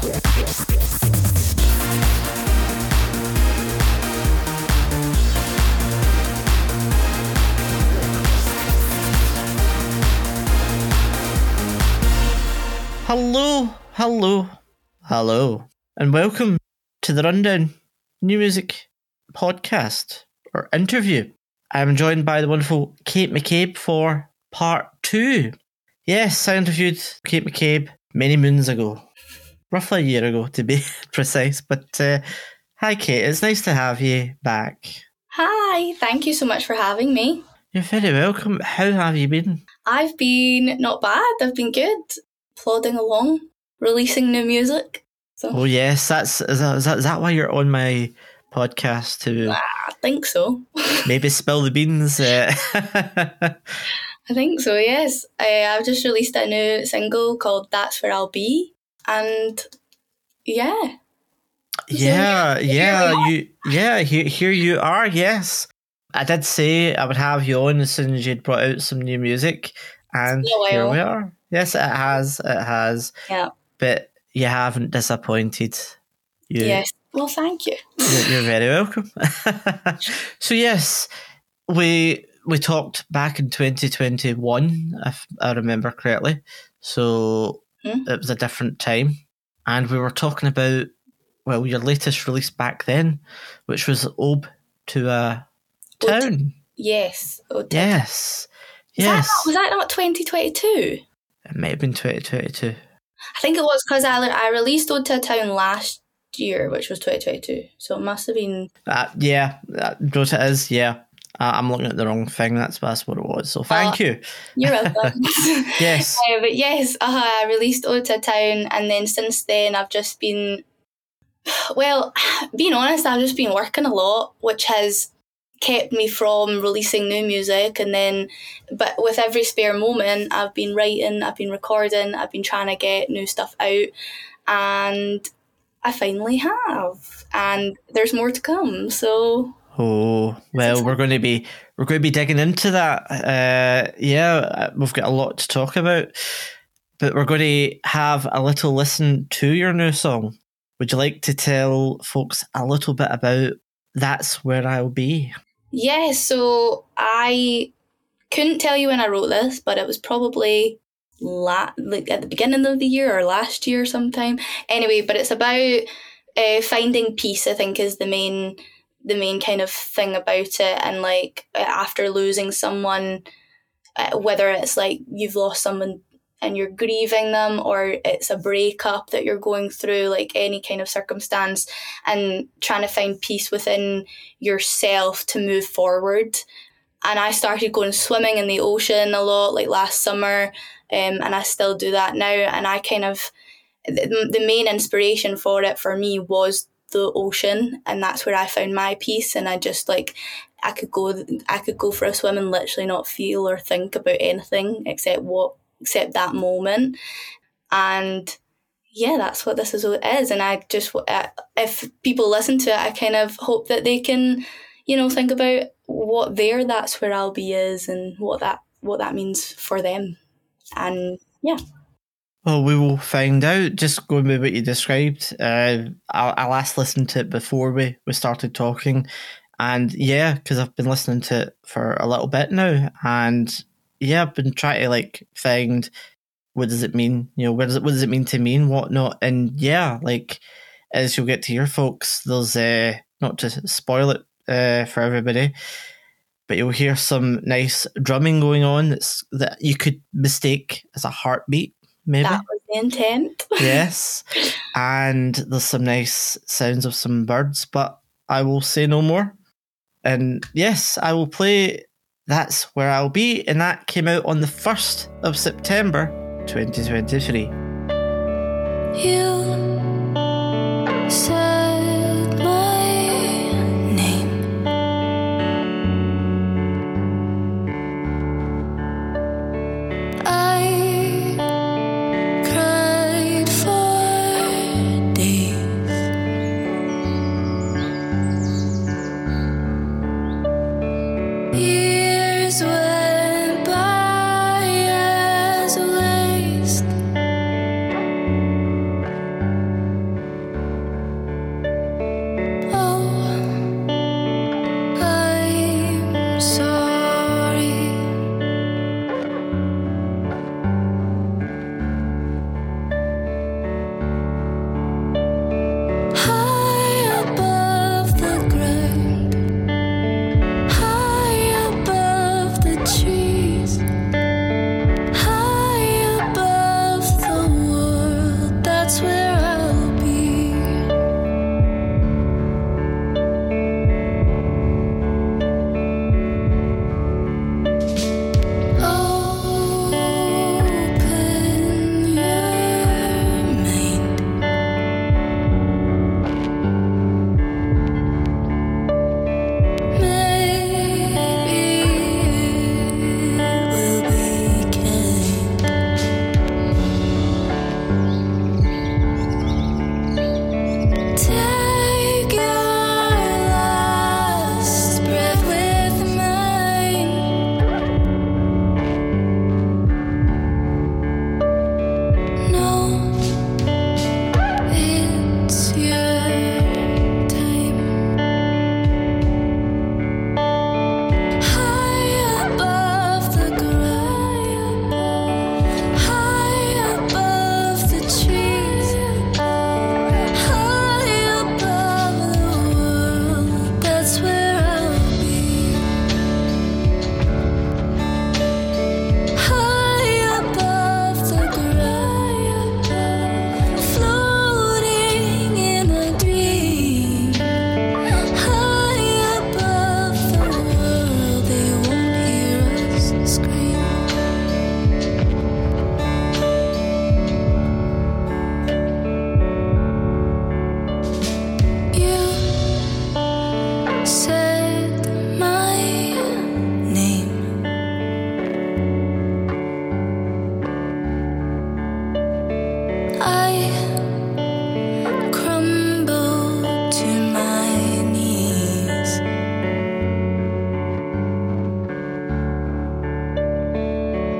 Hello, hello, hello, and welcome to the Rundown New Music Podcast or interview. I'm joined by the wonderful Kate McCabe for part two. Yes, I interviewed Kate McCabe many moons ago, roughly a year ago to be precise. But uh, hi, Kate, it's nice to have you back. Hi, thank you so much for having me. You're very welcome. How have you been? I've been not bad, I've been good, plodding along, releasing new music. So Oh yes, that's is that, is that, is that why you're on my podcast to I think so. maybe spill the beans? Uh, I think so, yes. I, I've just released a new single called That's Where I'll Be. And yeah, yeah, yeah, you yeah, here, here you are. Yes, I did say I would have you on as soon as you'd brought out some new music, and here we are. Yes, it has, it has, yeah, but you haven't disappointed. You, yes. Well, thank you. You're, you're very welcome. so yes, we we talked back in 2021, if I remember correctly. So Hmm. it was a different time, and we were talking about well your latest release back then, which was "Obe to a Ode to- Town." Yes. Oh, Yes, Was that yes, not- was that not 2022? it might have been 2022. I think it was because I, I released Ode to a Town last year, which was 2022. So it must have been. Uh, yeah, uh, what it is. Yeah, uh, I'm looking at the wrong thing. That's that's what it was. So thank Uh, you. You're welcome. Yes. Uh, but yes, uh, I released Ode to Town, and then since then I've just been, well, being honest, I've just been working a lot, which has kept me from releasing new music. And then, but with every spare moment, I've been writing, I've been recording, I've been trying to get new stuff out, and I finally have. And there's more to come. So Oh well, we're going to be we're going to be digging into that. Uh, yeah, uh, we've got a lot to talk about, but we're going to have a little listen to your new song. Would you like to tell folks a little bit about "That's Where I'll Be"? Yeah, so I couldn't tell you when I wrote this, but it was probably la- like at the beginning of the year or last year sometime. Anyway, but it's about uh, finding peace. I think is the main the main kind of thing about it, and like uh, after losing someone, uh, whether it's like you've lost someone and you're grieving them or it's a breakup that you're going through like any kind of circumstance and trying to find peace within yourself to move forward. And I started going swimming in the ocean a lot, like last summer, um, and I still do that now. And I kind of, the, the main inspiration for it for me was the ocean, and that's where I found my peace. And I just like, I could go, I could go for a swim and literally not feel or think about anything except what, except that moment. And yeah, that's what this is all is. And I just, if people listen to it, I kind of hope that they can, you know, think about what their that's where I'll be is and what that what that means for them. And yeah, Well, we will find out. Just going with what you described. Uh, I, I last listened to it before we, we started talking. And yeah, because I've been listening to it for a little bit now. And yeah, I've been trying to like find what does it mean? You know, what does it, what does it mean to me and whatnot? And yeah, like as you'll get to hear, folks, there's uh, not to spoil it uh, for everybody, but you'll hear some nice drumming going on that's that you could mistake as a heartbeat, maybe that was the intent. yes. And there's some nice sounds of some birds, but I will say no more. And yes, I will play That's Where I'll Be, and that came out on the 1st of September 2023. You said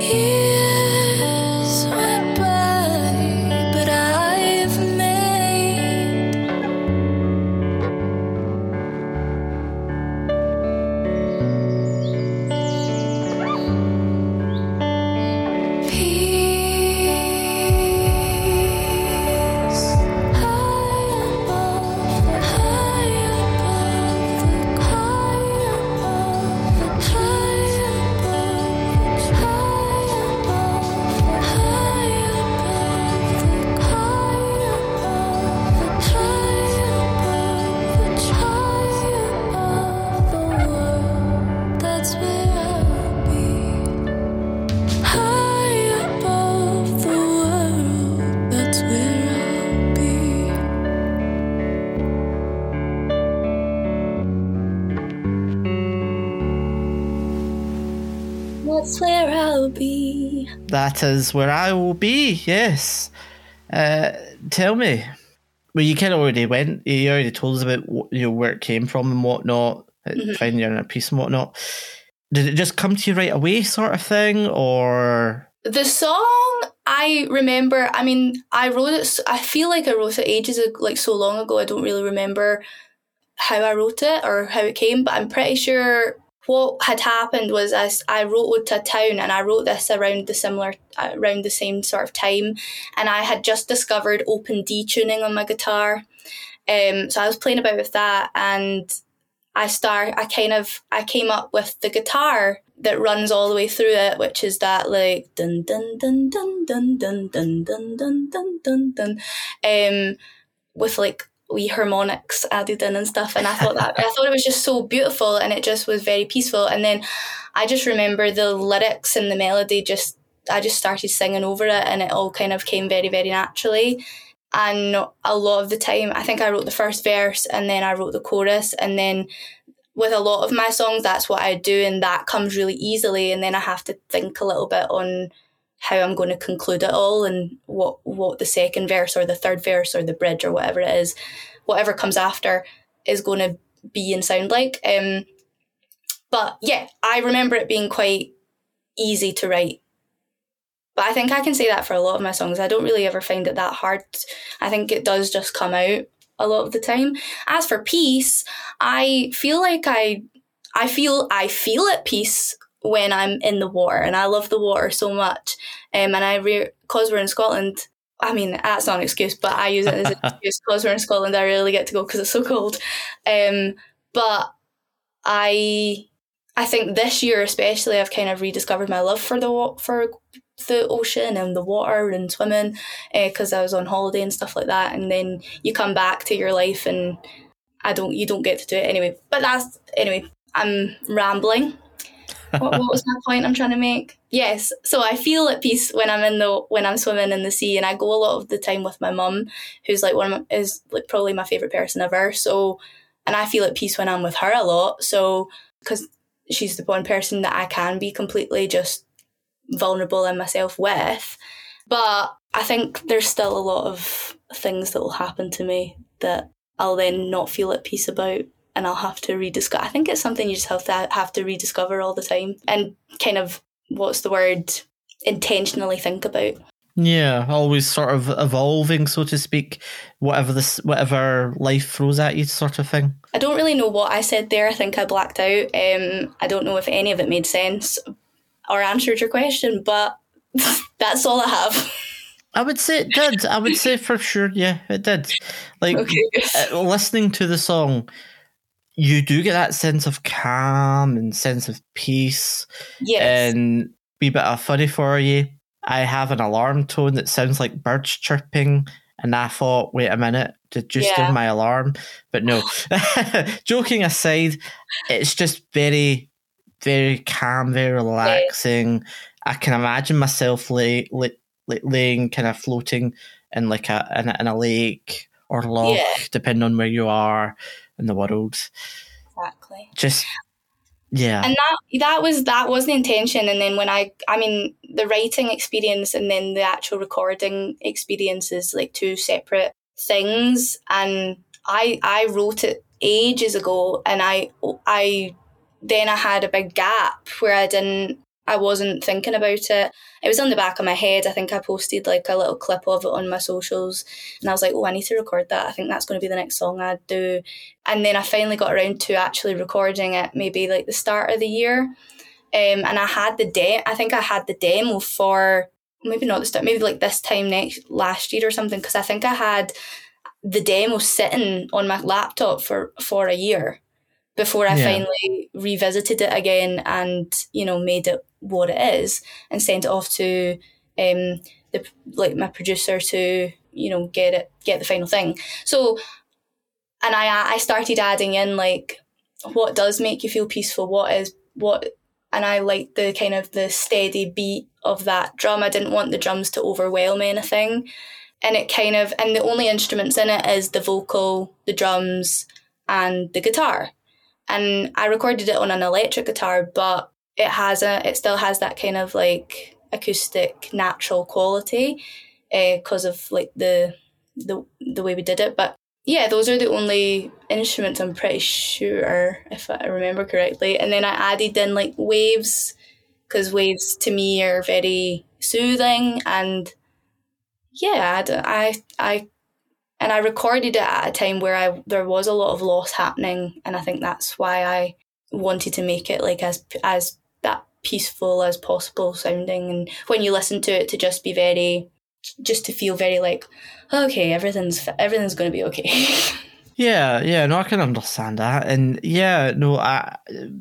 you. Is where I will be. Yes. Uh, tell me. Well, you kind of already went. You already told us about what, you know, where it came from and whatnot. Mhm. Finding your inner peace and whatnot. Did it just come to you right away, sort of thing, or The song I remember. I mean, I wrote it. I feel like I wrote it ages ago, like so long ago. I don't really remember how I wrote it or how it came, but I'm pretty sure what had happened was I, I wrote Ode to Town and I wrote this around the similar uh, around the same sort of time, and I had just discovered open D tuning on my guitar. Um, so I was playing about with that, and I start. I kind of I came up with the guitar that runs all the way through it, which is that like dun dun dun dun dun dun dun dun dun dun dun, um, with like wee harmonics added in and stuff. And I thought that I thought it was just so beautiful, and it just was very peaceful. And then I just remember the lyrics and the melody. Just I just started singing over it, and it all kind of came very very naturally. And a lot of the time, I think I wrote the first verse, and then I wrote the chorus, and then with a lot of my songs, that's what I do, and that comes really easily. And then I have to think a little bit on how I'm going to conclude it all and what what the second verse or the third verse or the bridge or whatever it is, whatever comes after, is going to be and sound like. Um, but yeah, I remember it being quite easy to write. But I think I can say that for a lot of my songs. I don't really ever find it that hard. I think it does just come out a lot of the time. As for peace, I feel like I I feel I feel at peace when I'm in the water and I love the water so much. Um, and I re- cause we're in Scotland. I mean, that's not an excuse, but I use it as an excuse because we're in Scotland. I really get to go because it's so cold. Um, but I, I think this year especially, I've kind of rediscovered my love for the for the ocean and the water and swimming because I was on holiday and stuff like that. And then you come back to your life and I don't, you don't get to do it anyway. But that's anyway. I'm rambling. What, what was my point I'm trying to make? Yes, so I feel at peace when I'm in the when I'm swimming in the sea, and I go a lot of the time with my mum, who's like one my, is like probably my favorite person ever. So, and I feel at peace when I'm with her a lot. So, because she's the one person that I can be completely just vulnerable in myself with. But I think there's still a lot of things that will happen to me that I'll then not feel at peace about and I'll have to rediscover. I think it's something you just have to have to rediscover all the time and kind of what's the word intentionally think about. yeah, always sort of evolving, so to speak. Whatever this, whatever life throws at you, sort of thing. I don't really know what I said there. I think I blacked out. Um, I don't know if any of it made sense or answered your question, but that's all I have. I would say it did. I would say for sure, yeah, it did. Like Okay. uh, listening to the song, you do get that sense of calm and sense of peace. Yes. And be bit of funny for you. I have an alarm tone that sounds like birds chirping, and I thought, wait a minute, did you Yeah. my alarm? But no. Joking aside, it's just very, very calm, very relaxing. I can imagine myself lay, lay, laying, kind of floating in like a in a, in a lake or loch, Yeah. depending on where you are in the world. exactly. Just yeah, and that that was that was the intention and then when i i mean the writing experience and then the actual recording experience is like two separate things and i i wrote it ages ago and i i then i had a big gap where i didn't i wasn't thinking about it. It was on the back of my head. I think i posted like a little clip of it on my socials and i was like oh i need to record that. I think that's going to be the next song i do. And then I finally got around to actually recording it maybe like the start of the year. Um, and I had the de- I think I had the demo for maybe not the start maybe like this time next last year or something because I think I had the demo sitting on my laptop for for a year before I Yeah. finally revisited it again and you know made it what it is and sent it off to um the like my producer to you know get it get the final thing so and I I started adding in like what does make you feel peaceful, what is what and I liked the kind of the steady beat of that drum. I didn't want the drums to overwhelm anything. And it kind of and the only instruments in it is the vocal, the drums, and the guitar. And I recorded it on an electric guitar, but it has a it still has that kind of like acoustic natural quality eh, because of like the the the way we did it. But yeah, those are the only instruments I'm pretty sure if I remember correctly. And then I added in like waves because waves to me are very soothing and yeah, I, I and I recorded it at a time where I there was a lot of loss happening, and I think that's why I wanted to make it like as as that peaceful as possible sounding. And when you listen to it, to just be very, just to feel very like, okay, everything's everything's going to be okay. Yeah, yeah, no, I can understand that, and yeah, no, I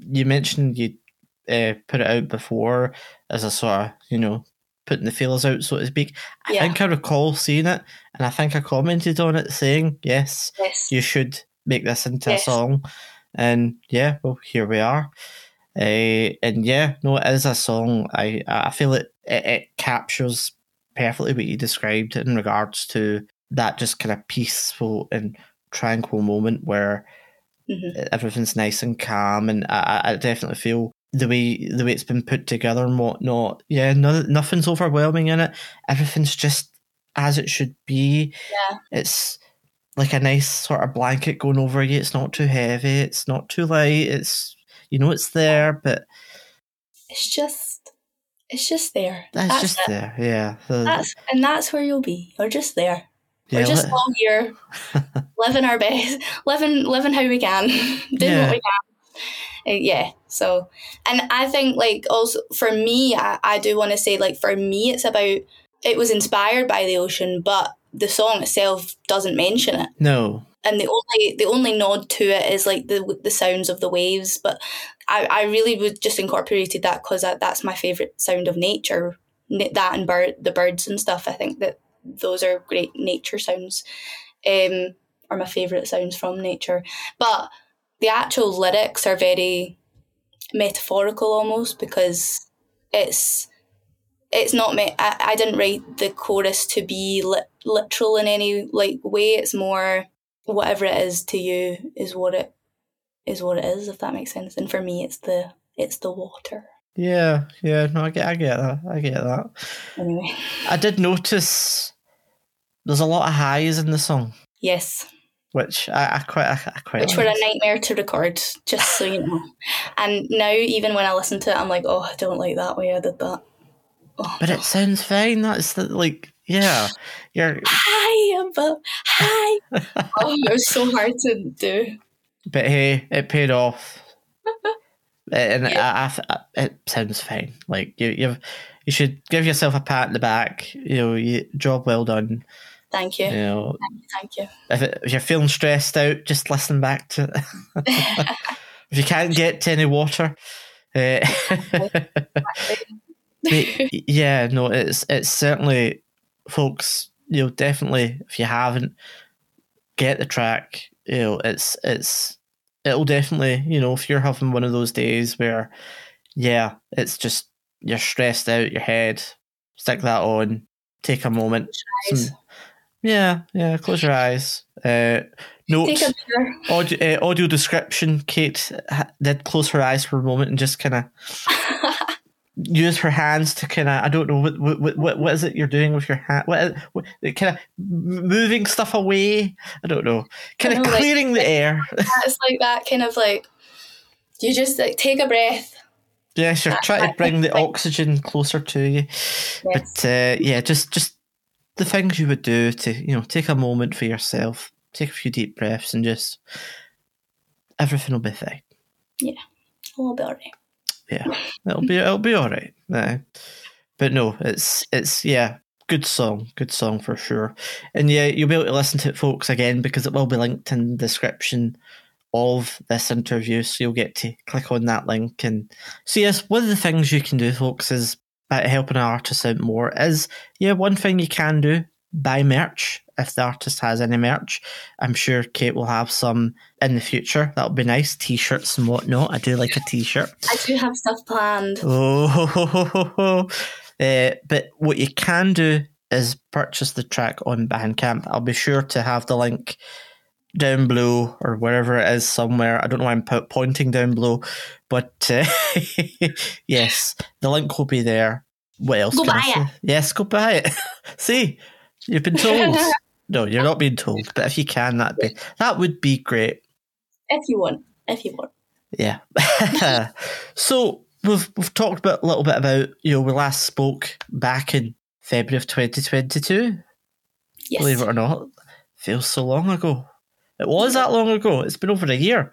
you mentioned you uh, put it out before as a sort of you know putting the feelers out, so to speak. I Yeah. think I recall seeing it, and I think I commented on it saying, "Yes, yes. you should make this into Yes. a song," and yeah, well, here we are. Uh, and yeah, no, it is a song. I I feel it, it it captures perfectly what you described in regards to that just kind of peaceful and tranquil moment where Mhm. everything's nice and calm, and I, I I definitely feel the way the way it's been put together and whatnot. Yeah, no, nothing's overwhelming in it. Everything's just as it should be. Yeah. It's like a nice sort of blanket going over you. It's not too heavy. It's not too light. It's you know it's there, but It's just, it's just there. that's, That's just it. there. Yeah, That's and that's where you'll be. You're just there. yeah, We're just li- all here, living our best, living living how we can, doing Yeah. what we can. Uh, yeah. So, and I think like also for me, I, I do want to say like for me, it's about it was inspired by the ocean, but the song itself doesn't mention it. no. and the only the only nod to it is like the the sounds of the waves. But I, I really would just incorporated that because that, that's my favorite sound of nature. That and bird the birds and stuff. I think that those are great nature sounds. Um, are my favorite sounds from nature. But the actual lyrics are very metaphorical almost because it's it's not me. I, I didn't write the chorus to be lit, literal in any like way. It's more whatever it is to you is what it is what it is if that makes sense and for me it's the it's the water Yeah, yeah. No, I get, I get that. I get that. anyway I did notice there's a lot of highs in the song, yes which I, I quite, I, I quite. which were a nightmare to record just so you know and now even when i listen to it i'm like oh i don't like that way i did that oh, But it sounds fine. That's the, like, yeah, you're. hi above hi oh it was so hard to do But hey, it paid off, and I, I, I, it sounds fine. Like you, you've, you should give yourself a pat in the back. You know, you, job well done. thank you You know, thank you if, it, if you're feeling stressed out, just listen back to it. if you can't get to any water. Uh, yeah, no, it's it's certainly, folks. You know, definitely if you haven't, get the track. You know, it's it's it'll definitely you know if you're having one of those days where, yeah, it's just you're stressed out, your head, stick that on, take a moment. Some- yeah, yeah, close your eyes. Uh, notes, take a beer audio, uh, audio description. Kate did close her eyes for a moment and just kind of use her hands to kind of I don't know what what what what is it you're doing with your hand? What, what kind of moving stuff away? I don't know. Kind of know, like- clearing the air. it's like that kind of like you just like take a breath yes, you're trying to bring the oxygen closer to you. yes. But uh, yeah, just just the things you would do to you know take a moment for yourself, take a few deep breaths, and just everything will be fine. yeah a little bit alright Yeah, it'll be it'll be all right. Uh, but no, it's it's yeah, good song, good song for sure. And yeah, you'll be able to listen to it, folks, again because it will be linked in the description of this interview, so you'll get to click on that link. And so yes, one of the things you can do, folks, is by helping an artist out more. Is yeah, one thing you can do buy merch if the artist has any merch. I'm sure Kate will have some in the future. That'll be nice, t-shirts and whatnot. I do like a t-shirt. I do have stuff planned. Oh, uh, but what you can do is purchase the track on Bandcamp. I'll be sure to have the link down below or wherever it is somewhere. I don't know why I'm po- pointing down below, but uh, yes, the link will be there. What else? Go buy it. Yes, go buy it. See, you've been told. no, you're not being told, but if you can, that be that would be great. If you want. If you want. Yeah. so we've we've talked about a little bit about you know we last spoke back in February of 2022. Yes. Believe it or not, feels so long ago. It was that long ago. It's been over a year.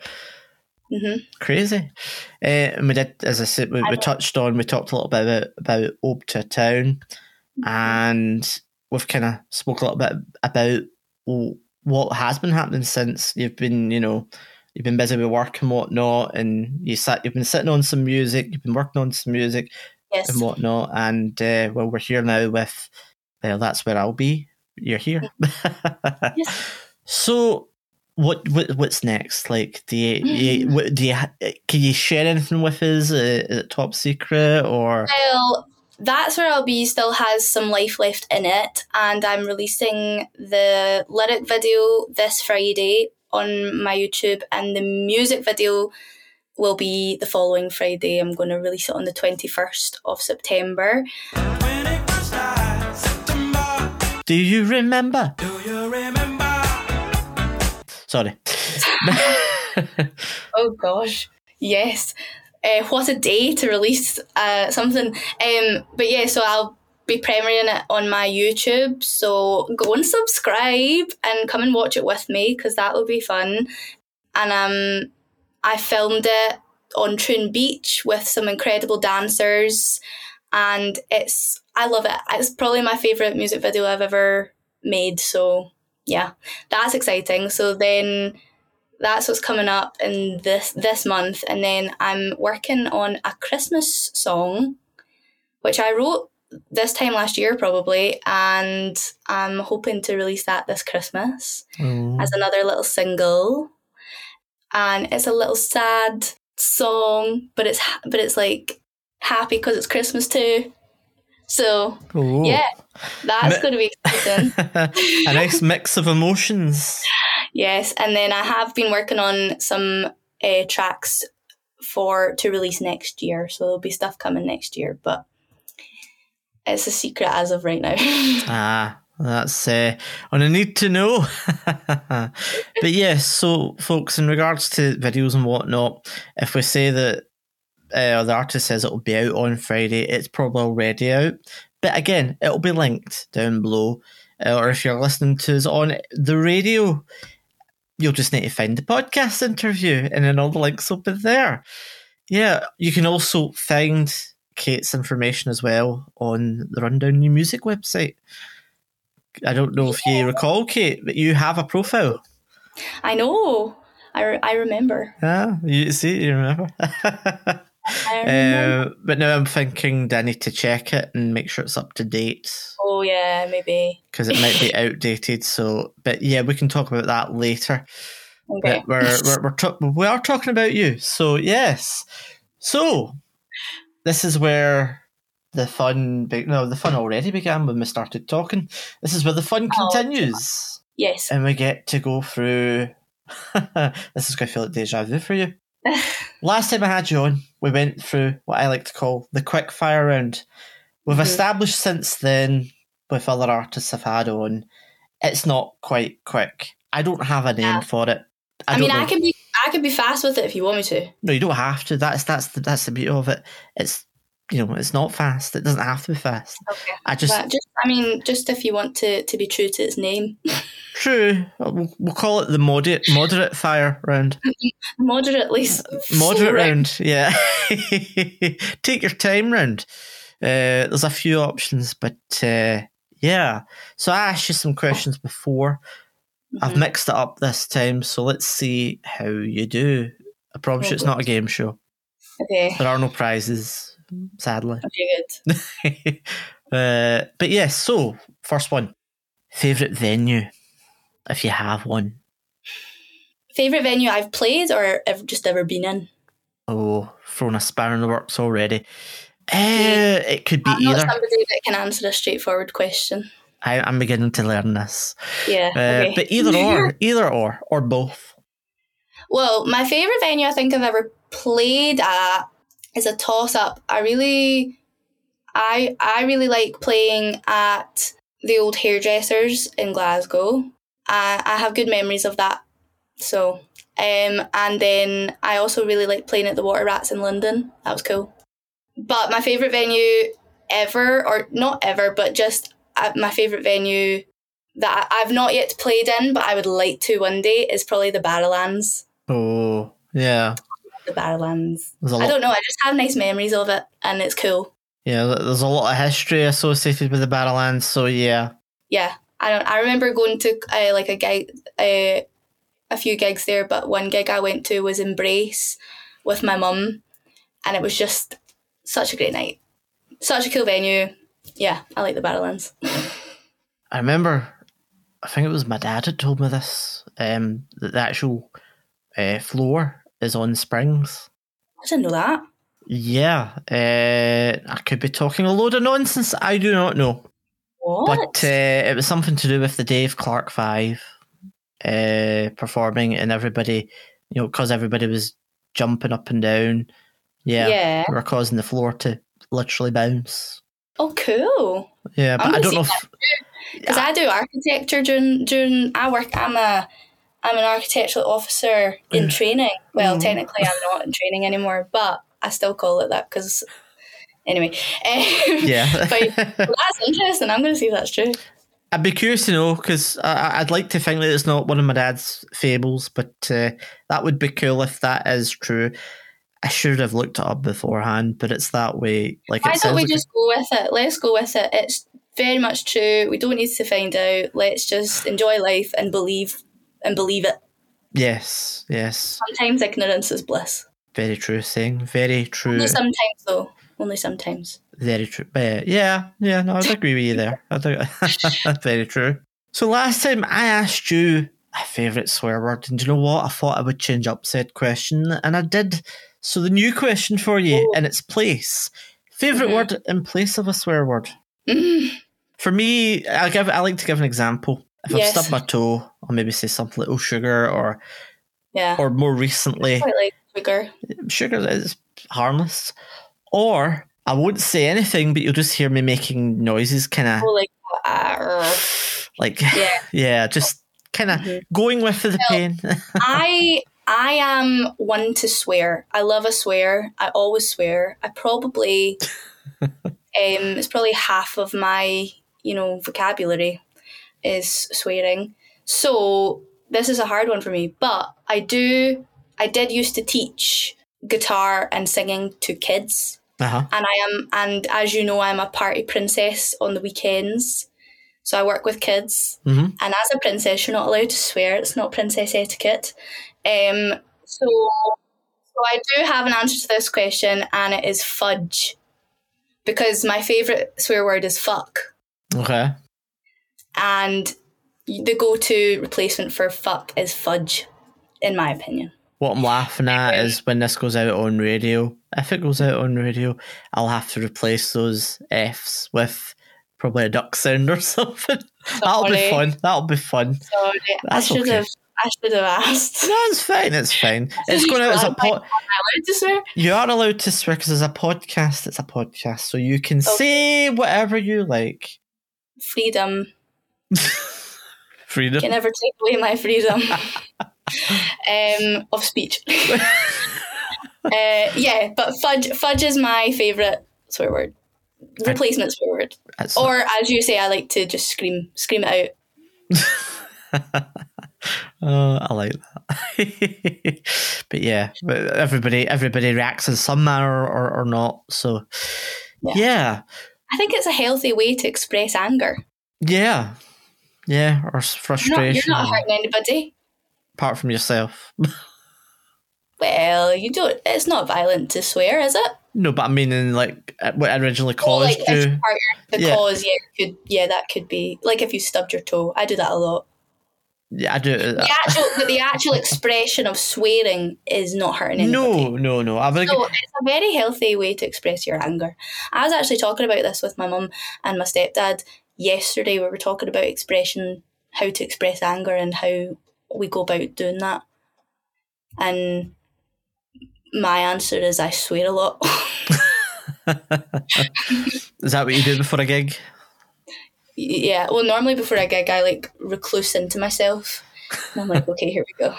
hmm Crazy. Uh, and we did, as I said, we, we touched on. We talked a little bit about about Ode to Town, Mm-hmm. and we've kind of spoke a little bit about what has been happening since you've been, you know, you've been busy with work and whatnot, and you sat, you've been sitting on some music, you've been working on some music Yes. and whatnot, and uh, well, we're here now with, well, that's where I'll be. You're here. Yes. So, what, what what's next? Like, do you, you what, do you can you share anything with us? Uh, is it top secret or? Well, That's Where I'll Be still has some life left in it, and I'm releasing the lyric video this Friday on my YouTube, and the music video will be the following Friday. I'm going to release it on the 21st of September. When it was last September, Do you remember? do you remember? Sorry. Oh gosh, yes. Uh, what a day to release uh, something. Um, but yeah, so I'll be premiering it on my YouTube. So go and subscribe and come and watch it with me because that will be fun. And um, I filmed it on Troon Beach with some incredible dancers, and it's I love it. It's probably my favorite music video I've ever made. So yeah, that's exciting. So then that's what's coming up in this this month and then i'm working on a christmas song which i wrote this time last year probably and i'm hoping to release that this christmas Oh. as another little single and it's a little sad song but it's but it's like happy because it's christmas too so Oh. yeah that's Mi- going to be exciting a nice mix of emotions. Yes, and then I have been working on some uh, tracks for to release next year, so there'll be stuff coming next year, but it's a secret as of right now. Ah, that's uh, on a need to know. but yes, so folks, in regards to videos and whatnot, if we say that uh, the artist says it'll be out on Friday, it's probably already out. But again, it'll be linked down below. Uh, or if you're listening to us on the radio, you'll just need to find the podcast interview, and then all the links will be there. Yeah, you can also find Kate's information as well on the Rundown New Music website. I don't know if you recall, Kate, but you have a profile. I know. I, re- I remember. Yeah, you see, you remember. Uh, but now I'm thinking, do I need to check it and make sure it's up to date oh yeah, maybe. because it might be outdated. So, but yeah, we can talk about that later. Okay. But we're we're, we're ta- we are talking about you. So yes. So this is where the fun. Be- no, the fun already began when we started talking. This is where the fun Oh. continues, yes. and we get to go through. this is going to feel like deja vu for you. Last time I had you on, we went through what I like to call the quick fire round. We've Mhm. established since then, with other artists I've had on, it's not quite quick. I don't have a name Yeah. for it. I, don't mean, know- I can be I can be fast with it if you want me to. no, you don't have to. That's that's the, that's the beauty of it. It's you know, it's not fast. It doesn't have to be fast. Okay. I just But just I mean, just if you want to to be true to its name, true. We'll, we'll call it the moderate moderate fire round. moderately s- Moderate round, yeah. Take your time round. Uh, there's a few options, but uh, yeah. So I asked you some questions before. I've Mhm. mixed it up this time, so let's see how you do. I promise you, it's not a game show. Okay. There are no prizes, sadly. Okay. Good. uh, but yes, so first one, favorite venue, if you have one. Favorite venue I've played or ever, just ever been in. Oh, thrown a spanner in the works already. Uh, it could be I'm not either. somebody that can answer a straightforward question. I, I'm beginning to learn this. Yeah. Uh, okay. But either or, either or, or both. Well, my favorite venue I think I've ever played at is a toss up. I really, I I really like playing at the old hairdressers in Glasgow. I I have good memories of that. So, um, and then I also really like playing at the Water Rats in London. That was cool. But my favorite venue ever, or not ever, but just uh, my favorite venue that I've not yet played in, but I would like to one day is probably the Barrowlands Oh, yeah. The Barrowlands. I don't know. I just have nice memories of it, and it's cool. yeah, there's a lot of history associated with the Barrowlands, so yeah. Yeah, I don't. I remember going to uh, like a gig, uh, a few gigs there, but one gig I went to was Embrace with my mum, and it was just such a great night. Such a cool venue. Yeah, I like the Barrowlands. I remember, I think it was my dad had told me this. Um, that the actual uh, floor is on springs. I didn't know that. Yeah, uh, I could be talking a load of nonsense. I do not know, What? but uh, it was something to do with the Dave Clark Five uh, performing, and everybody, you know, because everybody was jumping up and down. Yeah, yeah. we were causing the floor to literally bounce. Oh, cool. Yeah, but I don't know. Because I do architecture during during I work. I'm a I'm an architectural officer in training. Well, Mm. technically, I'm not in training anymore, but I still call it that because anyway. Um, yeah, but well, that's interesting. I'm going to see if that's true. I'd be curious to know because I'd like to think that it's not one of my dad's fables, but uh, that would be cool if that is true. I should have looked it up beforehand, but it's that way. Like Why don't we like just go with it? Let's go with it. It's very much true. We don't need to find out. Let's just enjoy life and believe and believe it. yes, yes, Sometimes ignorance is bliss. very true thing. very true, Only sometimes, though. Only sometimes. very true. But yeah, yeah, no, I'd agree with you there. That's very true. So last time I asked you a favourite swear word, and do you know what? I thought I would change up said question, and I did. So the new question for you Oh. in its place. Favorite Mhm. word in place of a swear word. Mm. For me, I give I like to give an example. If Yes. I've stubbed my toe, I'll maybe say something like "oh sugar" or Yeah. or more recently, like sugar. sugar is harmless. Or I won't say anything, but you'll just hear me making noises, kind of Oh, like, uh, like yeah. yeah, just kind of Mhm. going with the pain. I I am one to swear. I love a swear. I always swear. I probably um it's probably half of my, you know, vocabulary is swearing. So this is a hard one for me, but I do I did used to teach guitar and singing to kids. uh-huh. and I am and as you know I'm a party princess on the weekends. So I work with kids hmm and as a princess you're not allowed to swear. It's not princess etiquette. Um so so I do have an answer to this question and it is fudge. Because my favourite swear word is fuck. Okay. And the go to replacement for fuck is fudge, in my opinion. What I'm laughing at is when this goes out on radio. If it goes out on radio, I'll have to replace those Fs with probably a duck sound or something. That'll be fun. That'll be fun. Sorry, I should okay. have I should have asked. No, it's fine. It's fine. It's going out as a Am pod. allowed to swear? You are allowed to swear because it's a podcast. It's a podcast, so you can say whatever you like. Freedom. Freedom. can never take away my freedom um, of speech. uh, yeah, but fudge fudge is my favourite swear word. Replacement swear word. That's Or as you say, I like to just scream scream it out. Oh, I like that. but yeah, but everybody everybody reacts in some manner or, or not. So Yeah. yeah, I think it's a healthy way to express anger. yeah, yeah, or s- You're not, frustration. you're not hurting anybody. apart from yourself. Well, you don't. It's not violent to swear, is it? no, but I mean, in like uh, what originally Or caused like you you. hurt your, the Yeah. cause, yeah, could yeah, that could be like if you stubbed your toe. I do that a lot. Yeah, I do. The actual, the actual expression of swearing is not hurting anybody. no, no, no. I would. So it's a very healthy way to express your anger. I was actually talking about this with my mum and my stepdad yesterday we were talking about expression, how to express anger and how we go about doing that. And my answer is I swear a lot. Is that what you do before a gig? yeah, well, normally before a gig, I like recluse into myself. And I'm like, okay, here we go.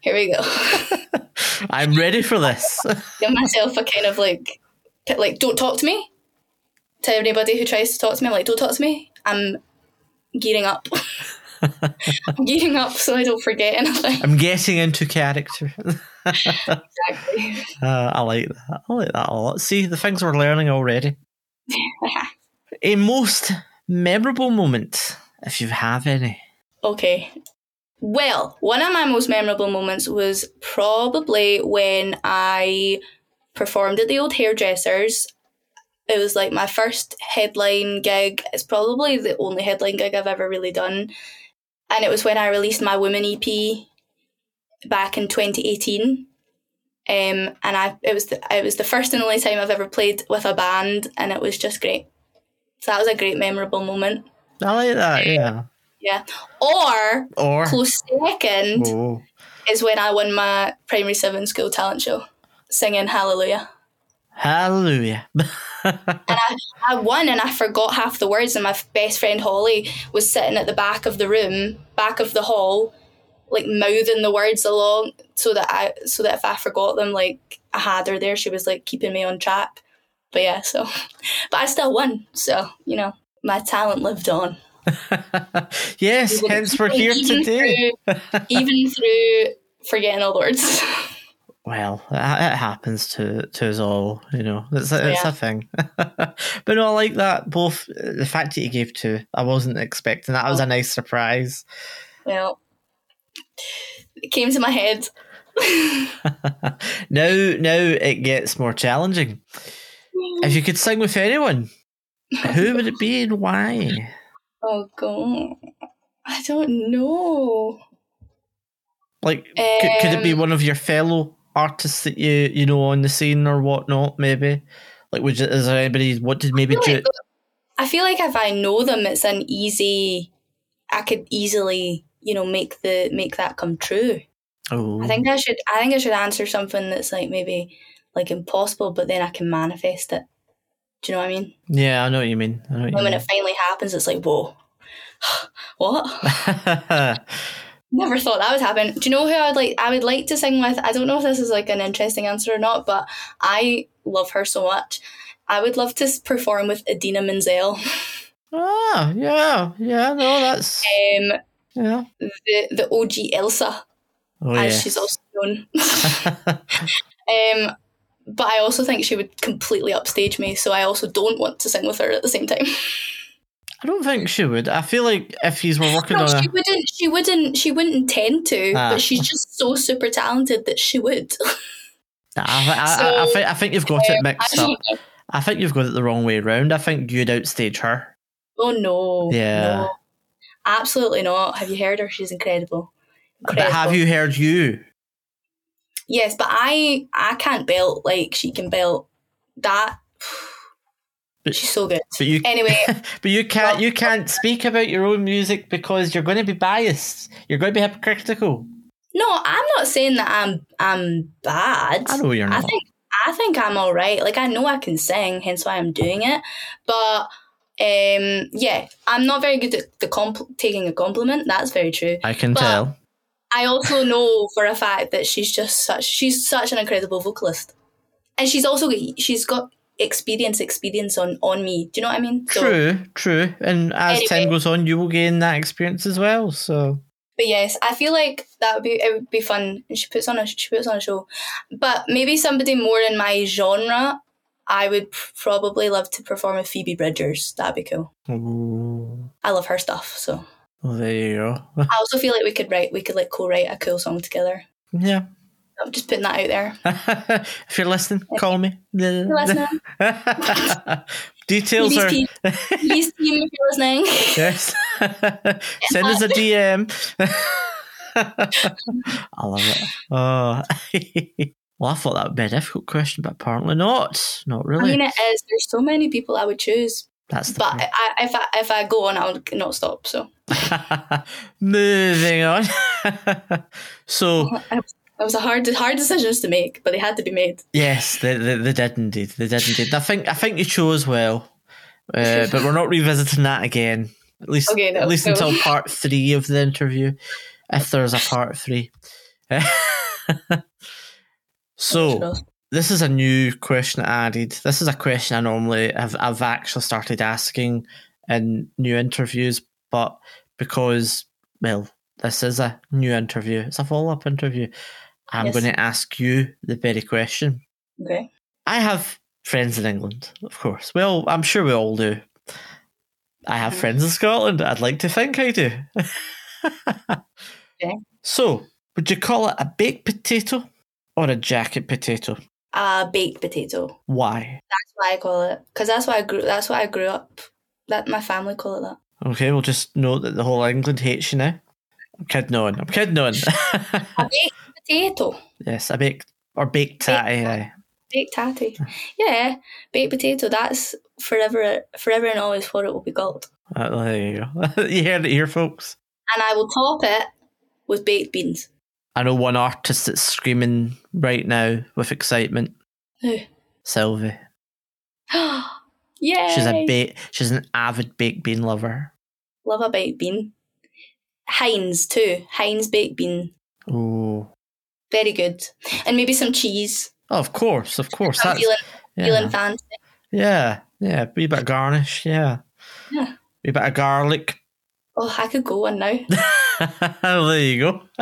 Here we go. I'm ready for this. Give myself a kind of like, like, don't talk to me. To anybody who tries to talk to me, I'm like, don't talk to me. I'm gearing up. I'm gearing up so I don't forget anything. I'm getting into character. Exactly. Uh, I like that. I like that a lot. See, the things we're learning already. a most memorable moment, if you have any. Okay. Well, one of my most memorable moments was probably when I performed at the old hairdressers. It was like my first headline gig. It's probably the only headline gig I've ever really done. And it was when I released my Women EP back in 2018. Um, and I it was the, it was the first and only time I've ever played with a band, and it was just great. So that was a great memorable moment. I like that, yeah. Yeah. Or Or. close second Oh. is when I won my primary seven school talent show, singing Hallelujah. Hallelujah. And I, I won and I forgot half the words, and my best friend Holly was sitting at the back of the room, back of the hall, like mouthing the words along, so that I so that if I forgot them, like I had her there. She was like keeping me on track. But yeah, so but I still won. So you know, my talent lived on. yes, hence we're here Even today. through- even through forgetting all the words. Well, it happens to to us all, you know. It's a, it's Yeah. a thing. but no, I like that. Both the fact that you gave two, I wasn't expecting that. It was a nice surprise. well, it came to my head. now, now it gets more challenging. If you could sing with anyone, who would it be and why? Oh god, I don't know. Like, could, could it be Um, one of your fellow artists that you you know on the scene or whatnot? Maybe. Like, would you, is there anybody? What did maybe I feel, do? like, I feel like if I know them, it's an easy. I could easily, you know, make the make that come true. Oh, I think oh. I should. I think I should answer something that's like maybe like impossible, but then I can manifest it. Do you know what I mean? yeah, I know what you mean. I know what And you when mean. it finally happens, it's like whoa, what? Never thought that would happen. Do you know who I'd like? I would like to sing with. I don't know if this is like an interesting answer or not, but I love her so much. I would love to perform with Idina Menzel, ah, yeah, yeah. No, that's um, yeah. the the OG Elsa, Oh as yeah. she's also known. um, but I also think she would completely upstage me, so I also don't want to sing with her at the same time. I don't think she would. I feel like if he's were working No, on she a, wouldn't. She wouldn't. She wouldn't intend to, Ah. but she's just so super talented that she would. Nah, I, I, I, I think I think you've got it I mixed up. know. I think you've got it the wrong way round. I think you'd outstage her. Oh no. Yeah. No. Absolutely not. Have you heard her? She's incredible. incredible. But have you heard you? Yes, but I I can't belt like she can belt. That But- she's so good. But you Anyway, but you can't you can't speak about your own music because you're going to be biased. You're going to be hypocritical. no, I'm not saying that I'm I'm bad. I know you're not. I think I think I'm all right. Like I know I can sing, hence why I'm doing it. But um, yeah, I'm not very good at the compl- taking a compliment. That's very true. I can but- tell. I also know for a fact that she's just such she's such an incredible vocalist, and she's also she's got experience experience on on me. Do you know what I mean? So- True, true. And as Anyway. time goes on, you will gain that experience as well. So But yes, I feel like that would be it would be fun. And she puts on a she puts on a show, but maybe somebody more in my genre. I would probably love to perform with Phoebe Bridgers. That'd be cool. Ooh. I love her stuff. So Well, there you go. I also feel like we could write we could like co-write a cool song together. yeah. I'm just putting that out there. if you're listening, call me. You're listening. Details are Phoebe's team, if you're listening. yes. Send us a DM. I love it. Oh. well, I thought that would be a difficult question, but apparently not. Not really. I mean, it is. There's so many people I would choose. That's the But I, if I if I go on, I'll not stop. So Moving on. so oh, it was a hard hard decisions to make, but they had to be made. yes, they, they, they did indeed. They did indeed. I think I think you chose well, uh, but we're not revisiting that again. At least, Okay, no, at least no. until part three of the interview, if there's a part three. so this is a new question added. This is a question I normally have I've actually started asking in new interviews, but because well, this is a new interview, it's a follow up interview. I'm Yes. going to ask you the very question. Okay. I have friends in England, of course. Well, I'm sure we all do. I have Mhm. friends in Scotland. I'd like to think I do. Okay. So, would you call it a baked potato or a jacket potato? A baked potato. Why? That's why I call it. Because that's why I grew. That's why I grew up. That my family call it that. Okay, we'll just note that the whole England hates you now. I'm kidding on. I'm kidding on. A baked potato. yes, a baked or baked tatty. aye. Baked tatty. Yeah, baked potato. That's forever, forever and always what it will be called. Uh, there you go. you heard it here, folks. And I will top it with baked beans. I know one artist that's screaming right now with excitement. Who? Sylvie. yeah. She's a ba- she's an avid baked bean lover. love a baked bean. Heinz too. Heinz baked bean. Oh, Very good. And maybe some cheese. oh, of course, of course. That's, feeling, yeah. feeling fancy. yeah, yeah. Wee bit of garnish. Yeah. Yeah. Wee bit of garlic. Oh, I could go one now. there you go.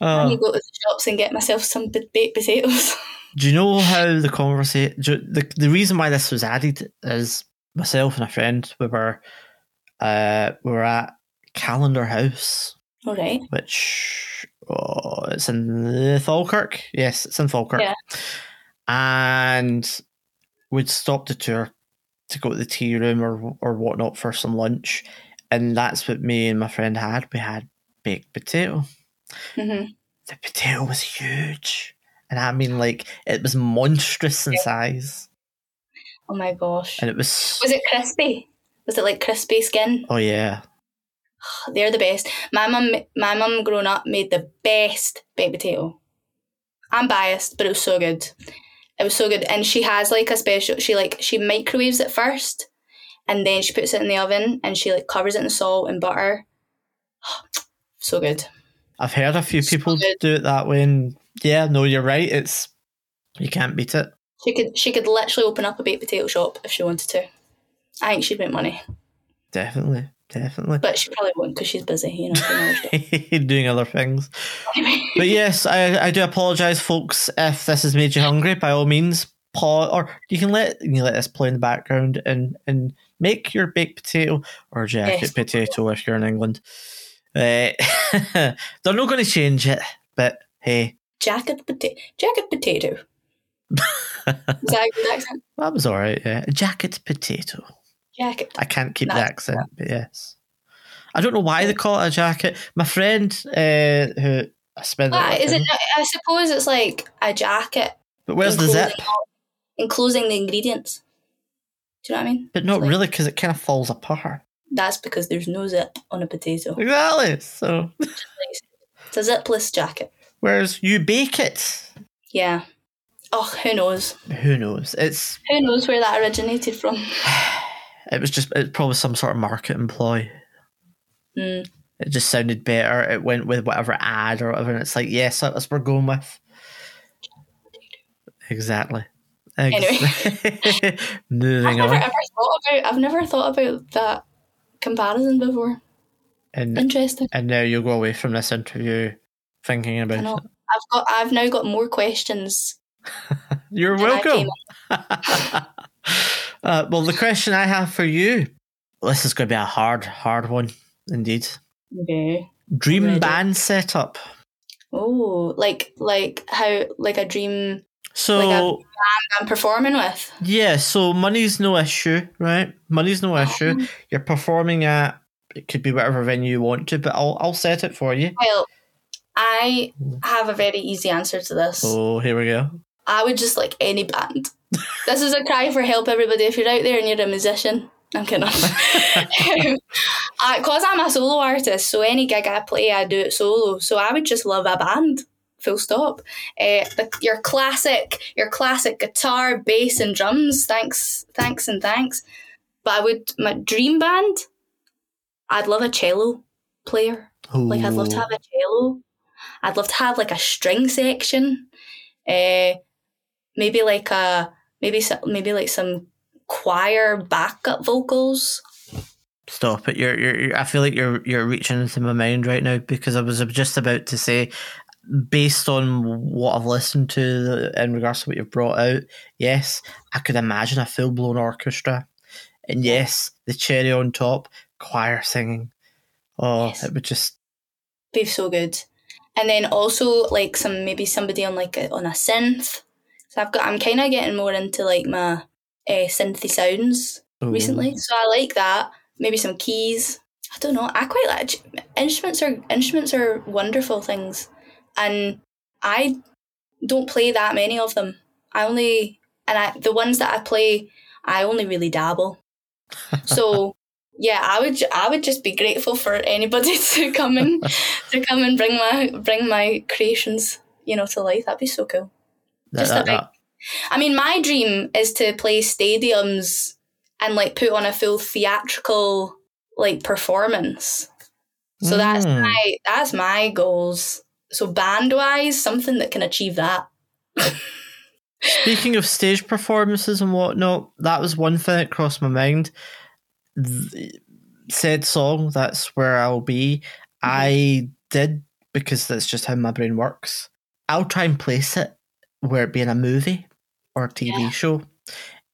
I need to go to the shops and get myself some baked potatoes. do you know how the conversation? The the reason why this was added is myself and a friend we were uh we were at Callendar House, All right. which oh, it's in Falkirk. Yes, it's in Falkirk. Yeah. And we'd stop the tour to go to the tea room or or whatnot for some lunch, and that's what me and my friend had. We had baked potato. hmm The potato was huge, and I mean like it was monstrous in size, Oh my gosh. and it was. Was it crispy? Was it like crispy skin? Oh yeah, They're the best. My mum, my mum, growing up, made the best baked potato. I'm biased, but it was so good. It was so good, and she has like a special. She like she microwaves it first, and then she puts it in the oven, and she like covers it in salt and butter. so good. I've heard a few So people good. do it that way, and yeah, no, you're right. It's you can't beat it. She could she could literally open up a baked potato shop if she wanted to. I think she'd make money, Definitely, definitely. but she probably won't because she's busy. You know, doing other stuff. Doing other things. But yes, I, I do apologise, folks, if this has made you hungry. By all means, pause, or you can let you can let this play in the background and and make your baked potato or jacket Yes. potato if you're in England. Uh, they're not going to change it, but hey, jacket potato. Jacket potato. That a good accent? that was all right. Yeah, jacket potato. Jacket. I can't keep the accent, but yes. I don't know why they call it a jacket. My friend, uh, who I spent, Ah, is it? I suppose it's like a jacket. But where's the zip? all- Enclosing the ingredients. Do you know what I mean? But not like- really, because it kind of falls apart. That's because there's no zip on a potato. Exactly. So, It's a zipless jacket. whereas you bake it, Yeah. Oh, who knows? who knows? It's Who knows where that originated from? it was just it's probably some sort of market employ. Mm. It just sounded better. It went with whatever ad or whatever, and it's like, yes, that's what we're going with. Exactly. Ex- I've never on, ever thought about. I've never thought about that comparison before. and Interesting. and now you'll go away from this interview thinking about it. I've got. I've now got more questions. You're welcome. uh, well, the question I have for you, this is going to be a hard, hard one indeed. Okay. Dream Ready. band setup. Oh, like like how like a dream So Like I'm performing with. yeah, so money's no issue, right? Money's no issue. Um, You're performing at it could be whatever venue you want to, but I'll I'll set it for you. Well, I have a very easy answer to this. Oh, here we go. I would just like any band. this is a cry for help, everybody. If you're out there and you're a musician, I'm kidding. Because I'm a solo artist, so any gig I play, I do it solo. So I would just love a band. Full stop. Uh, the, your classic, your classic guitar, bass, and drums. Thanks, thanks, and thanks. But I would my dream band. I'd love a cello player. Like I'd love to have a cello. I'd love to have like a string section. Uh, maybe like a maybe some, maybe like some choir backup vocals. Stop it! You're, you're, you're. I feel like you're, you're reaching into my mind right now because I was just about to say, based on what I've listened to in regards to what you've brought out, yes, I could imagine a full blown orchestra, and yes, the cherry on top, choir singing. Oh, Yes. it would just Be so good. And then also like some maybe somebody on like a, on a synth. So I've got I'm kind of getting more into like my uh, synthy sounds ooh. recently. So I like that. Maybe some keys. I don't know. I quite like instruments are instruments are wonderful things, and I don't play that many of them. I only and I the ones that I play, I only really dabble. So yeah, I would I would just be grateful for anybody to come and to come and bring my bring my creations you know to life. That'd be so cool. That- just a that- big- that- I mean, my dream is to play stadiums and like put on a full theatrical like performance. So that's Mm. my that's my goals. So band wise, something that can achieve that. Speaking of stage performances and whatnot, that was one thing that crossed my mind. Th- said song, That's Where I'll Be, I did because that's just how my brain works. I'll try and place it where it be in a movie or a TV Yeah. show.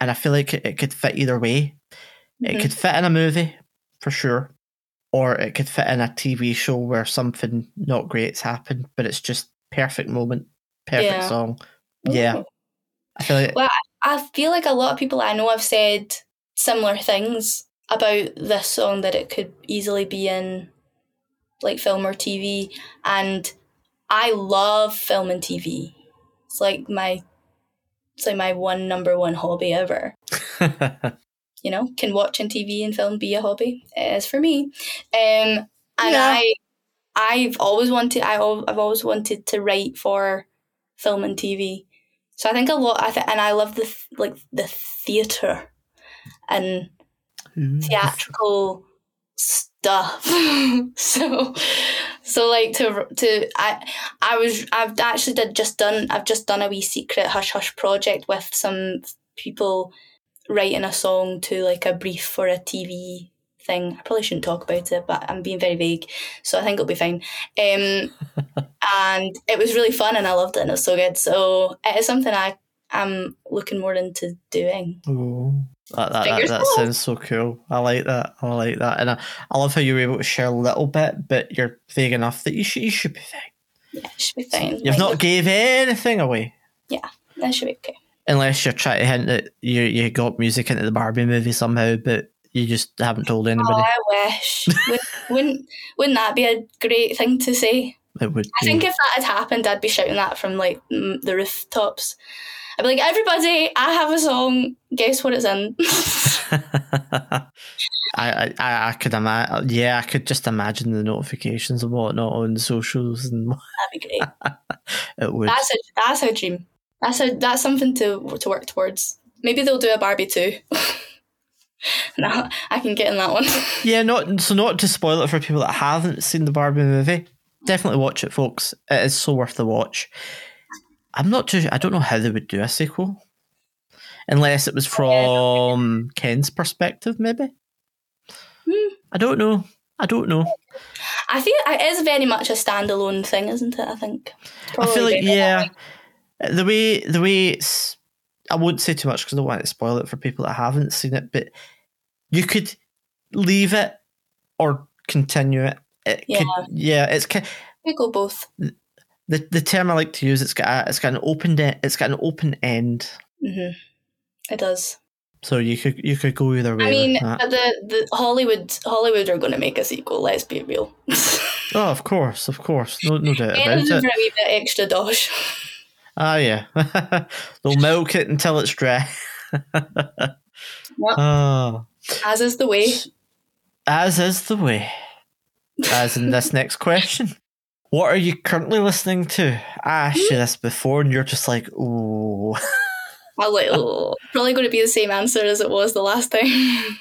And I feel like it, it could fit either way. It Mhm. could fit in a movie for sure, or it could fit in a TV show where something not great's happened, but it's just perfect moment, perfect Yeah. song. Yeah, Ooh. I feel like Well, I feel like a lot of people I know have said similar things about this song that it could easily be in like film or TV and I love film and TV. It's like my it's like my one number one hobby ever. You know, can watching TV and film be a hobby? It is for me. Um and Yeah. I I've always wanted I, I've always wanted to write for film and TV. So I think a lot I th- and I love the th- like the theater and theatrical stuff. so so like to to I I was I've actually did just done I've just done a wee secret hush hush project with some people writing a song to like a brief for a TV thing. I probably shouldn't talk about it, but I'm being very vague, so I think it'll be fine. Um, and it was really fun, and I loved it, and it was so good. So it is something I am looking more into doing. Ooh, that, that, that, that sounds so cool. I like that. I like that, and I, I love how you were able to share a little bit, but you're vague enough that you should you should be fine. Yeah, it should be fine. You've Like, not gave anything away, Yeah, That should be okay. unless you're trying to hint that you you got music into the Barbie movie somehow, but you just haven't told Oh, anybody. I wish. Would- wouldn't wouldn't that be a great thing to say? it would. I be. think if that had happened, I'd be shouting that from like the rooftops. I'd be like, everybody, I have a song. Guess what it's in? I, I, I could imagine. Yeah, I could just imagine the notifications and whatnot on the socials, and That'd be great. it would. That's a that's a dream. That's a that's something to to work towards. Maybe they'll do a Barbie too. no, I can get in that one. Yeah, not so not to spoil it for people that haven't seen the Barbie movie. Definitely watch it, folks. It is so worth the watch. I'm not too. I don't know how they would do a sequel, unless it was from Ken's perspective, maybe. Hmm. I don't know. I don't know. I feel it is very much a standalone thing, isn't it? I think. I feel like yeah, the way the way it's. I won't say too much because I don't want to spoil it for people that haven't seen it. But you could leave it or continue it. It Yeah. could, yeah. It's ki- We go both. The the term I like to use. It's got a, it's got an open de- it's got an open end. hmm It does. So you could you could go either way. I mean, the the Hollywood Hollywood are going to make a sequel. Let's be real. oh, of course, of course, no no doubt about it. for a wee bit extra dosh. Ah, yeah. They'll milk it until it's dry. Oh, As is the way. as is the way. As in this next question. What are you currently listening to? I asked you this before, and you're just like, ooh. I was like, oh, probably going to be the same answer as it was the last time.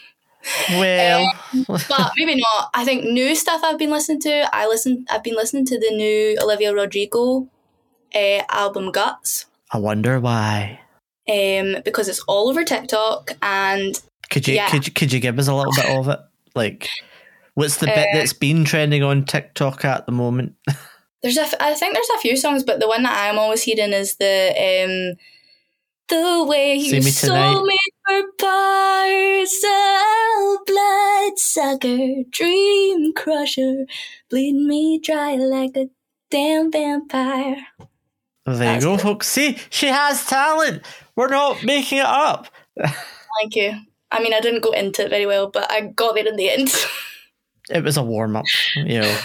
Well, but maybe not. I think new stuff I've been listening to. I listen. I've been listening to the new Olivia Rodrigo uh, album Guts I wonder why. um, because it's all over TikTok and Could you Yeah. could you, could you give us a little bit of it? Like, what's the bit Uh, that's been trending on TikTok at the moment? there's a. f- I think there's a few songs, but the one that I'm always hearing is the um, the way you Me sold me for parts of blood sucker, dream crusher, bleed me dry like a damn vampire. There you go, good. folks. See, she has talent. We're not making it up. Thank you. I mean, I didn't go into it very well, but I got there in the end. It was a warm up, you know.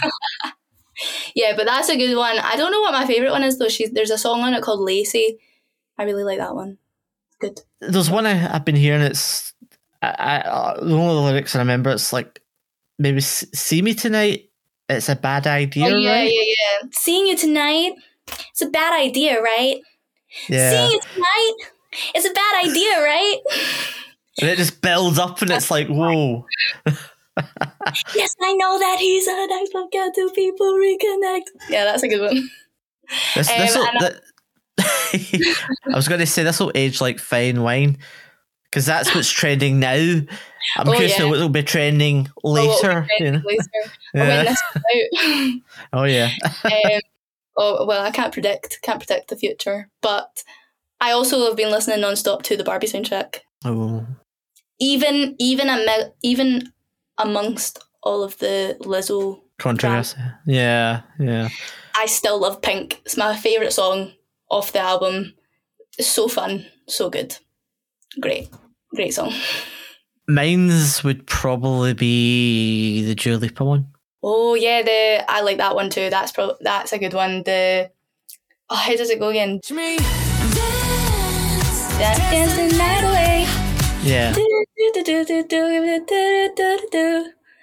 yeah, but that's a good one. I don't know what my favorite one is though. She's there's a song on it called lacy. I really like that one. Good. There's one I, I've been hearing. It's I, I uh, the only lyrics I remember. It's like maybe see me tonight. It's a bad idea, oh yeah, right? yeah, yeah. Seeing you tonight, it's a bad idea, right? Yeah. Seeing you tonight, it's a bad idea, right? and it just builds up, and it's like, whoa. yes, I know that he's a I can two people reconnect? Yeah, that's a good one. This, Um, I was going to say this will age like fine wine because that's what's trending now. I'm Oh, curious yeah. what will be trending Oh, will be you know? later. Yeah. when this is out. Oh yeah, um, oh well, I can't predict, can't predict the future. But I also have been listening non-stop to the Barbie soundtrack. oh Even even ami- even amongst all of the Lizzo, controversy. Yeah, yeah. I still love Pink. It's my favorite song off the album. It's so fun, so good, great, great song. Mine's would probably be the Dua Lipa one. Oh yeah, the I like that one too. That's pro- that's a good one. The oh, how does it go again? It's me. That dance the night away. Yeah.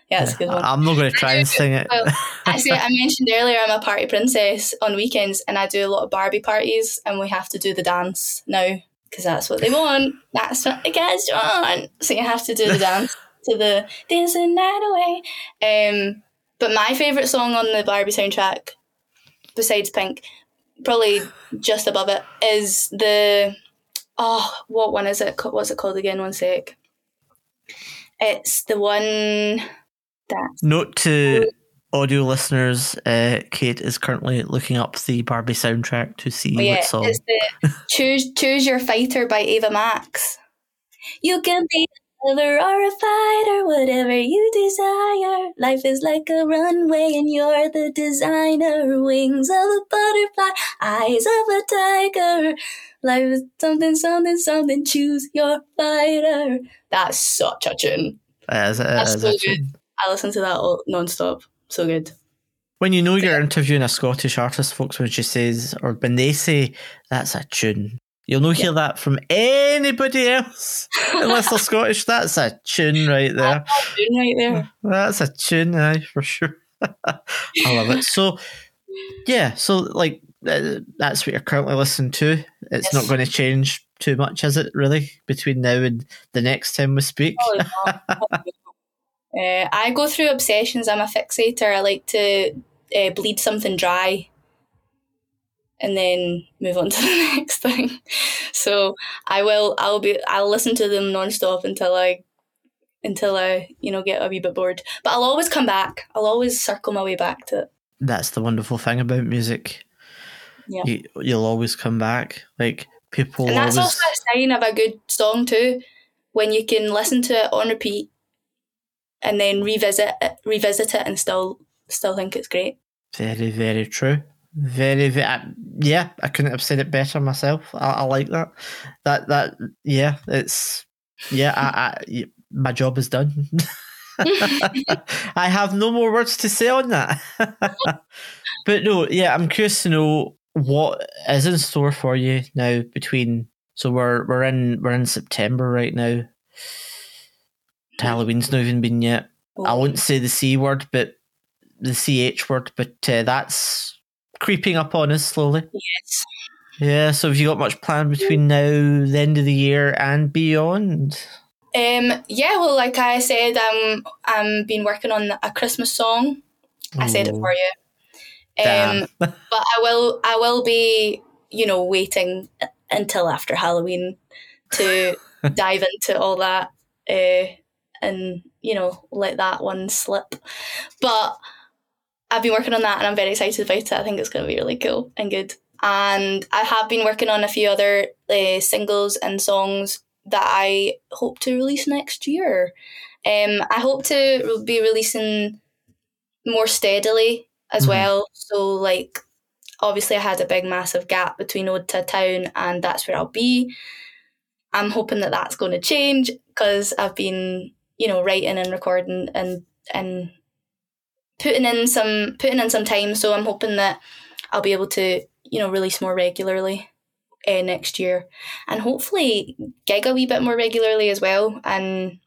Yeah, a good one. I'm not going to try and sing it. Well, I mentioned earlier I'm a party princess on weekends, and I do a lot of Barbie parties, and we have to do the dance now because that's what they want. That's what the guys want. So you have to do the dance to the dancing night away. Um, but my favorite song on the Barbie soundtrack, besides Pink, probably just above it, is the oh, what one is it? What's it called again? One sec. It's the one that Note to audio listeners: uh, Kate is currently looking up the Barbie soundtrack to see Oh, yeah, what song. it's the choose choose your fighter by Ava Max. You can be lover or a fighter, whatever you desire. Life is like a runway, and you're the designer. Wings of a butterfly, eyes of a tiger. Life is something, something, something. Choose your fighter. That's such a tune. It is, That's is so good. tune. I listen to that all non-stop. So good. When you know you're interviewing a Scottish artist, folks, when she says, or when they say, that's a tune, you'll not hear that from anybody else unless they're Scottish. That's a tune right there. Tune right there. That's a tune, aye, for sure. I love it. So, yeah, so like uh, that's what you're currently listening to. It's Yes. not going to change too much, is it? Really, between now and the next time we speak. Not. Uh, I go through obsessions. I'm a fixator. I like to uh, bleed something dry and then move on to the next thing. So I will. I'll be. I'll listen to them nonstop until I, until I, you know, get a wee bit bored. But I'll always come back. I'll always circle my way back to it. That's the wonderful thing about music. Yeah. You, you'll always come back. Like people And that's always. also a sign of a good song too, when you can listen to it on repeat, and then revisit it, revisit it, and still still think it's great. Very, very true. Very, very. I, yeah, I couldn't have said it better myself. I, I like that. That that yeah, it's yeah. I, I my job is done. I have no more words to say on that. but no, yeah, I'm curious to know what is in store for you now between so we're we're in we're in September right now. Halloween's not even been yet. I won't say the C word, but the CH word, but uh, that's creeping up on us slowly. Yes. Yeah, so have you got much planned between now, the end of the year, and beyond? Um, yeah, well, like I said, um, I'm been working on a Christmas song. I said it for you. Damn. Um, but I will, I will be, you know, waiting until after Halloween to dive into all that, uh, and you know, let that one slip. But I've been working on that, and I'm very excited about it. I think it's going to be really cool and good. And I have been working on a few other uh, singles and songs that I hope to release next year. Um, I hope to be releasing more steadily as Mhm. well. So, like, obviously, I had a big, massive gap between Ode to Town, and that's where I'll be. I'm hoping that that's going to change because I've been, you know, writing and recording and and putting in some putting in some time. So I'm hoping that I'll be able to, you know, release more regularly uh, next year, and hopefully gig a wee bit more regularly as well. And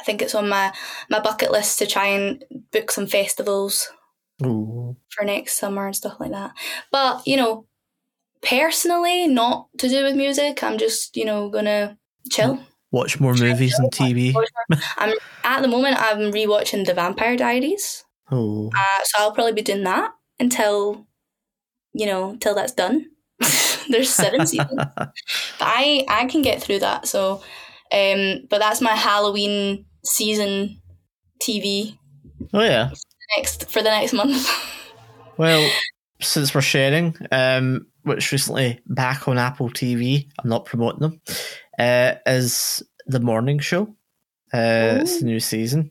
I think it's on my my bucket list to try and book some festivals Ooh. for next summer and stuff like that. But you know, personally, not to do with music. I'm just you know gonna chill. Watch more movies and TV. I'm at the moment. I'm rewatching The Vampire Diaries, Oh, uh, so I'll probably be doing that until you know till that's done. There's seven seasons, but I I can get through that. So, um, but that's my Halloween season TV oh yeah. next for the next month. Well, since we're sharing, um, which recently back on Apple TV, I'm not promoting them, uh, is the morning show. Uh, it's the new season.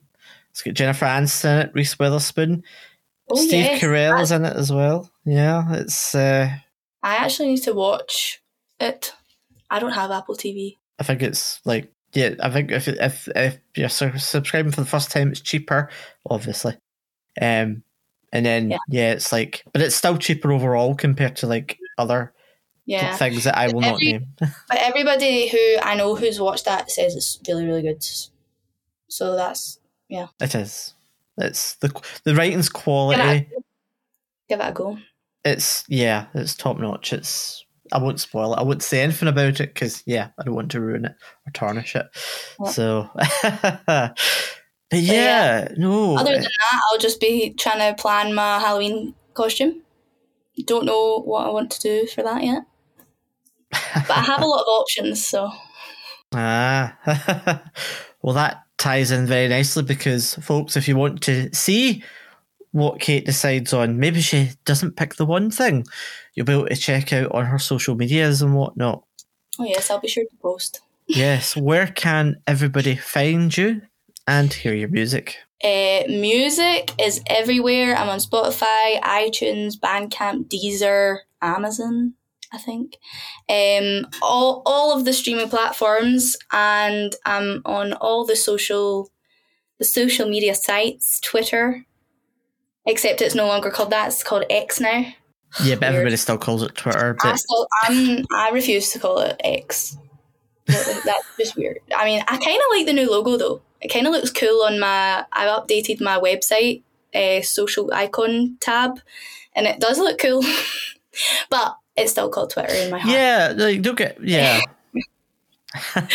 It's got Jennifer Aniston in it, Reese Witherspoon, oh Steve yes, Carell is in it as well. Yeah, it's. Uh, I actually need to watch it. I don't have Apple TV. I think it's like yeah. I think if if if you're subscribing for the first time, it's cheaper, obviously. Um, and then Yeah. yeah. it's like, but it's still cheaper overall compared to like other Yeah, things that I will not Every- name. but everybody who I know who's watched that says it's really, really good. So that's yeah. It is. It's the the writing's quality. Give it give it a go. It's yeah, it's top notch. It's I won't spoil it. I won't say anything about it because yeah, I don't want to ruin it or tarnish it. Yeah. So, but yeah, no. Other than that, I'll just be trying to plan my Halloween costume. Don't know what I want to do for that yet, but I have a lot of options. So Ah, well, that ties in very nicely because, folks, if you want to see what Kate decides on, maybe she doesn't pick the one thing, you'll be able to check out on her social medias and whatnot. oh yes, I'll be sure to post. Yes, where can everybody find you and hear your music? Uh, music is everywhere. I'm on Spotify, iTunes, Bandcamp, Deezer, Amazon. I think um, all all of the streaming platforms, and I'm on all the social the social media sites, Twitter. Except it's no longer called that; it's called X now. Yeah, but Weird. everybody still calls it Twitter. I But still, I'm, I refuse to call it X. That's just weird. I mean, I kind of like the new logo though. It kind of looks cool on my. I've updated my website uh, social icon tab, and it does look cool. but it's still called Twitter in my heart. yeah, like, don't get yeah, Um,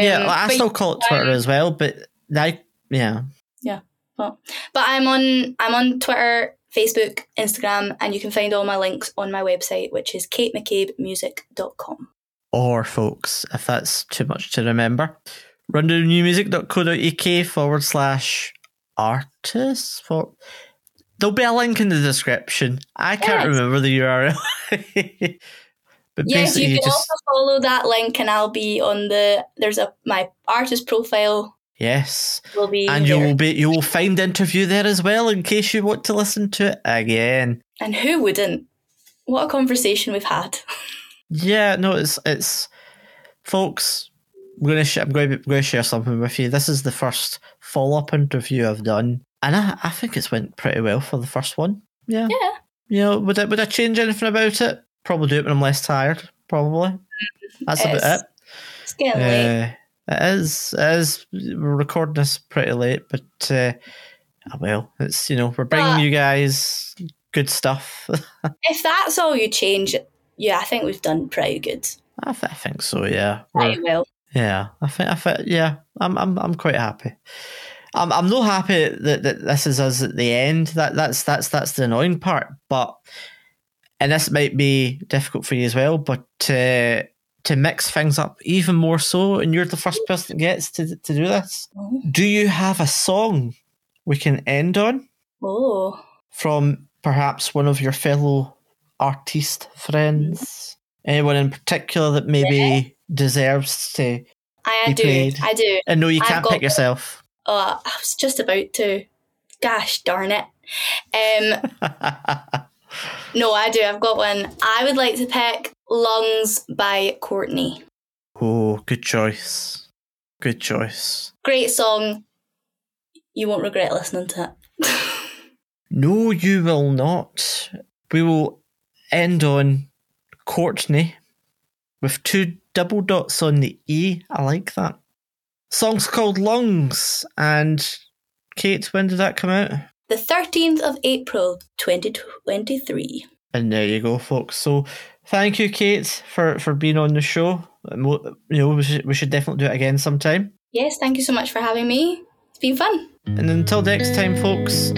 yeah. like, I still call it Twitter as well, but I yeah. Yeah. Well, But I'm on I'm on Twitter, Facebook, Instagram, and you can find all my links on my website, which is katemccabemusic.com. or folks, if that's too much to remember. rundownmusic.co.uk forward slash artists. For there'll be a link in the description. I can't Yes. remember the URL. but Yes, you can just also follow that link, and I'll be on the. There's a my artist profile yes, will be and you'll be you will find interview there as well in case you want to listen to it again. And who wouldn't? What a conversation we've had. Yeah, no, it's it's folks. I'm gonna sh- I'm going to, I'm going to share something with you. This is the first follow up interview I've done, and I I think it's went pretty well for the first one. Yeah, Yeah. you know, would I would I change anything about it? Probably do it when I'm less tired. Probably. That's about it. It's getting late. Uh, it is. It is. We're recording this pretty late, but uh, ah, well, it's you know we're bringing But- you guys good stuff. If that's all you change, yeah, I think we've done pretty good. I, th- I think so. Yeah. We're- Pretty well. Yeah, I think I think yeah, I'm I'm I'm quite happy. I'm I'm not happy that, that this is us at the end. That that's that's that's the annoying part. But and this might be difficult for you as well. But to to mix things up even more so, and you're the first person that gets to to do this. Oh. Do you have a song we can end on Oh. from perhaps one of your fellow artist friends? Mm-hmm. Anyone in particular that maybe deserves to I Be do. played. I do. And no, you I've can't pick yourself. Oh, I was just about to. Gosh darn it. Um, no, I do. I've got one. I would like to pick Lungs by Courtney. oh, good choice. Good choice. Great song. You won't regret listening to it. No, you will not. We will end on Courtney with two double dots on the E. I like that. Song's called Lungs. And Kate, when did that come out? the 13th of April, 2023. And there you go, folks. So thank you, Kate, for, for being on the show. You know, we should, we should definitely do it again sometime. Yes, thank you so much for having me. It's been fun. And until next time, folks,